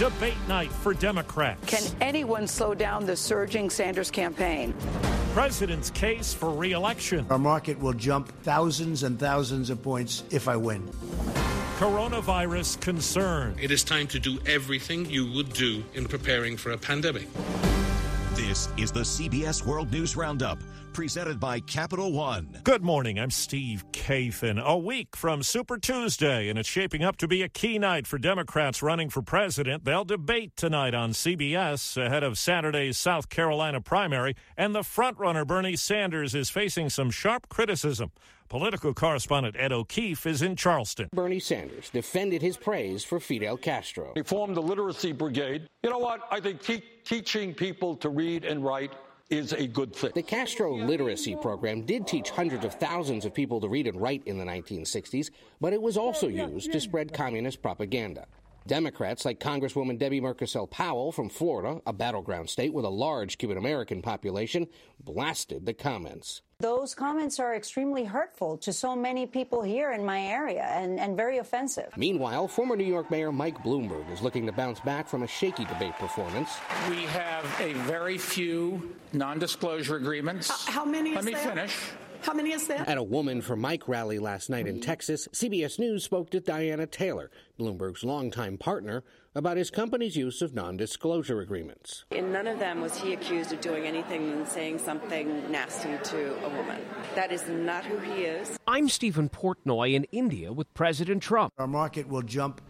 Debate night for Democrats. Can anyone slow down the surging Sanders campaign? President's case for reelection. Our market will jump thousands and thousands of points if I win. Coronavirus concern. It is time to do everything you would do in preparing for a pandemic. This is the CBS World News Roundup, presented by Capital One. Good morning. I'm Steve Kathan. A week from Super Tuesday, and it's shaping up to be a key night for Democrats running for president. They'll debate tonight on CBS ahead of Saturday's South Carolina primary, and the frontrunner Bernie Sanders is facing some sharp criticism. Political correspondent Ed O'Keefe is in Charleston. Bernie Sanders defended his praise for Fidel Castro. He formed the Literacy Brigade. You know what? I think te- teaching people to read and write is a good thing. The Castro Literacy Program did teach hundreds of thousands of people to read and write in the 1960s, but it was also used to spread communist propaganda. Democrats like Congresswoman Debbie Mucarsel-Powell from Florida, a battleground state with a large Cuban American population, blasted the comments. Those comments are extremely hurtful to so many people here in my area and, and very offensive. Meanwhile, former New York Mayor Mike Bloomberg is looking to bounce back from a shaky debate performance. We have a very few non disclosure agreements. Uh, how many Let me there? finish. How many is that? At a Woman for Mike rally last night in mm-hmm. Texas, CBS News spoke to Diana Taylor, Bloomberg's longtime partner, about his company's use of non disclosure agreements. In none of them was he accused of doing anything than saying something nasty to a woman. That is not who he is. I'm Stephen Portnoy in India with President Trump. Our market will jump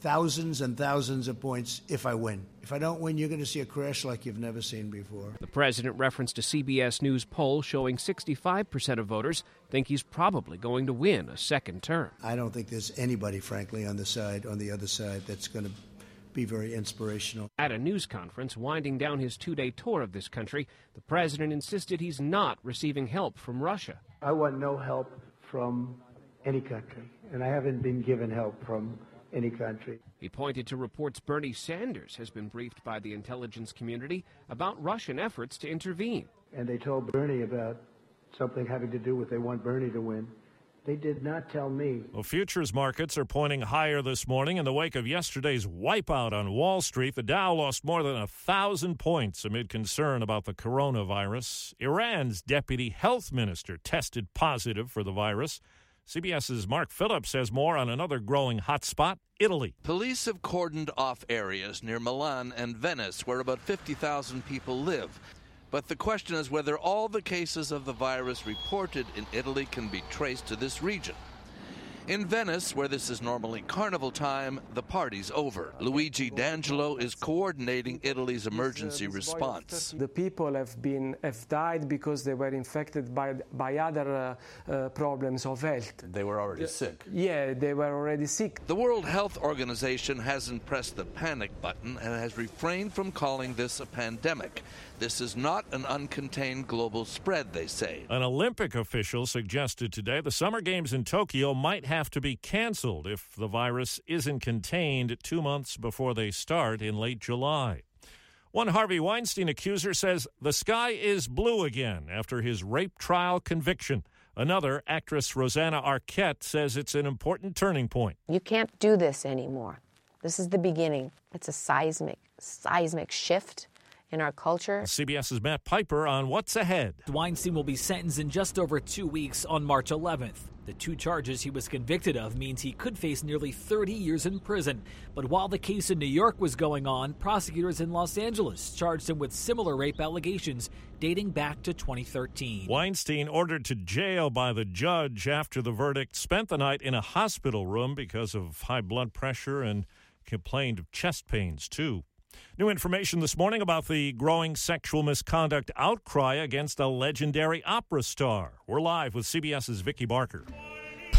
thousands and thousands of points if I win. If I don't win, you're going to see a crash like you've never seen before. The president referenced a CBS News poll showing 65% of voters think he's probably going to win a second term. I don't think there's anybody, frankly, on the side, on the other side, that's going to be very inspirational. At a news conference winding down his two day tour of this country, the president insisted he's not receiving help from Russia. I want no help from any country, and I haven't been given help from any country. He pointed to reports Bernie Sanders has been briefed by the intelligence community about Russian efforts to intervene. And they told Bernie about something having to do with they want Bernie to win. They did not tell me. Well, futures markets are pointing higher this morning in the wake of yesterday's wipeout on Wall Street. The Dow lost more than a thousand points amid concern about the coronavirus. Iran's deputy health minister tested positive for the virus. CBS's Mark Phillips has more on another growing hotspot, Italy. Police have cordoned off areas near Milan and Venice where about 50,000 people live. But the question is whether all the cases of the virus reported in Italy can be traced to this region. In Venice, where this is normally carnival time, the party's over. Luigi D'Angelo is coordinating Italy's emergency response. The people have been have died because they were infected by by other uh, uh, problems of health. They were already sick. Yeah, they were already sick. The World Health Organization hasn't pressed the panic button and has refrained from calling this a pandemic. This is not an uncontained global spread, they say. An Olympic official suggested today the Summer Games in Tokyo might have to be canceled if the virus isn't contained two months before they start in late July. One Harvey Weinstein accuser says the sky is blue again after his rape trial conviction. Another, actress Rosanna Arquette, says it's an important turning point. You can't do this anymore. This is the beginning. It's a seismic, seismic shift in our culture. CBS's Matt Piper on what's ahead. Weinstein will be sentenced in just over two weeks on March 11th. The two charges he was convicted of means he could face nearly 30 years in prison. But while the case in New York was going on, prosecutors in Los Angeles charged him with similar rape allegations dating back to 2013. Weinstein, ordered to jail by the judge after the verdict, spent the night in a hospital room because of high blood pressure and complained of chest pains, too. New information this morning about the growing sexual misconduct outcry against a legendary opera star. We're live with CBS's Vicki Barker.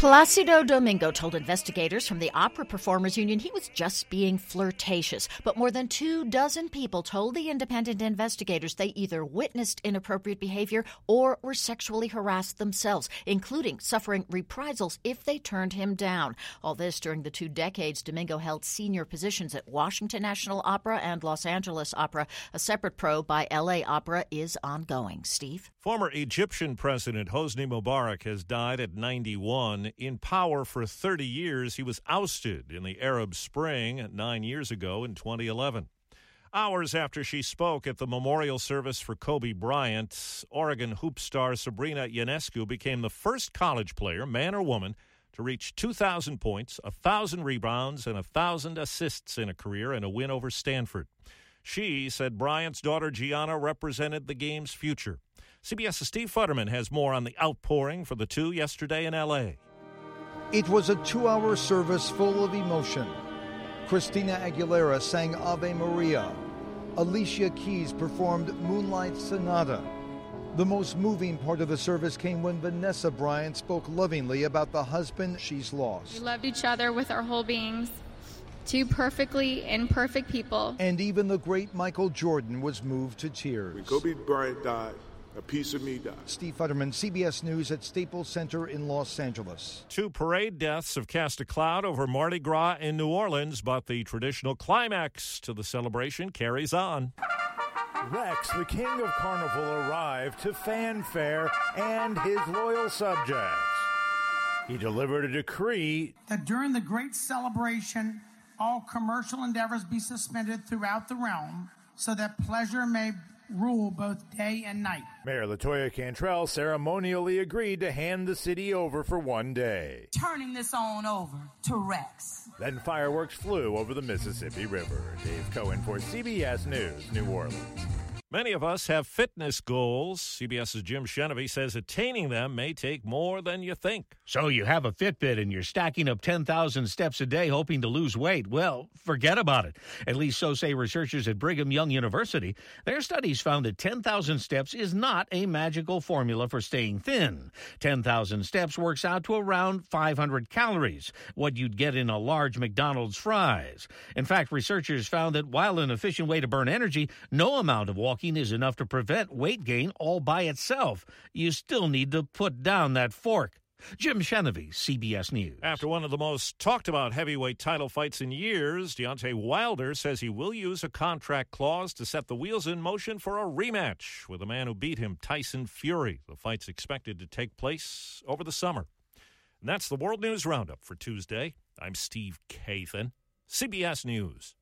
Placido Domingo told investigators from the Opera Performers Union he was just being flirtatious. But more than two dozen people told the independent investigators they either witnessed inappropriate behavior or were sexually harassed themselves, including suffering reprisals if they turned him down. All this during the two decades Domingo held senior positions at Washington National Opera and Los Angeles Opera. A separate probe by LA Opera is ongoing. Steve? Former Egyptian President Hosni Mubarak has died at 91. In power for 30 years. He was ousted in the Arab Spring nine years ago in 2011. Hours after she spoke at the memorial service for Kobe Bryant, Oregon hoop star Sabrina Ionescu became the first college player, man or woman, to reach 2,000 points, 1,000 rebounds, and 1,000 assists in a career and a win over Stanford. She said Bryant's daughter Gianna represented the game's future. CBS's Steve Futterman has more on the outpouring for the two yesterday in L.A. It was a two hour service full of emotion. Christina Aguilera sang Ave Maria. Alicia Keys performed Moonlight Sonata. The most moving part of the service came when Vanessa Bryant spoke lovingly about the husband she's lost. We loved each other with our whole beings. Two perfectly imperfect people. And even the great Michael Jordan was moved to tears. When Kobe Bryant died, a piece of me died. Steve Futterman, CBS News at Staples Center in Los Angeles. Two parade deaths have cast a cloud over Mardi Gras in New Orleans, but the traditional climax to the celebration carries on. Rex, the king of carnival, arrived to fanfare and his loyal subjects. He delivered a decree that during the great celebration, all commercial endeavors be suspended throughout the realm so that pleasure may rule both day and night. Mayor Latoya Cantrell ceremonially agreed to hand the city over for one day. Turning this on over to Rex. Then fireworks flew over the Mississippi River. Dave Cohen for CBS News, New Orleans. Many of us have fitness goals. CBS's Jim Chenevey says attaining them may take more than you think. So you have a Fitbit and you're stacking up 10,000 steps a day hoping to lose weight. Well, forget about it. At least so say researchers at Brigham Young University. Their studies found that 10,000 steps is not a magical formula for staying thin. 10,000 steps works out to around 500 calories, what you'd get in a large McDonald's fries. In fact, researchers found that while an efficient way to burn energy, no amount of walking is enough to prevent weight gain all by itself. You still need to put down that fork. Jim Chenevey, CBS News. After one of the most talked about heavyweight title fights in years, Deontay Wilder says he will use a contract clause to set the wheels in motion for a rematch with the man who beat him, Tyson Fury. The fight's expected to take place over the summer. And that's the World News Roundup for Tuesday. I'm Steve Kathan, CBS News.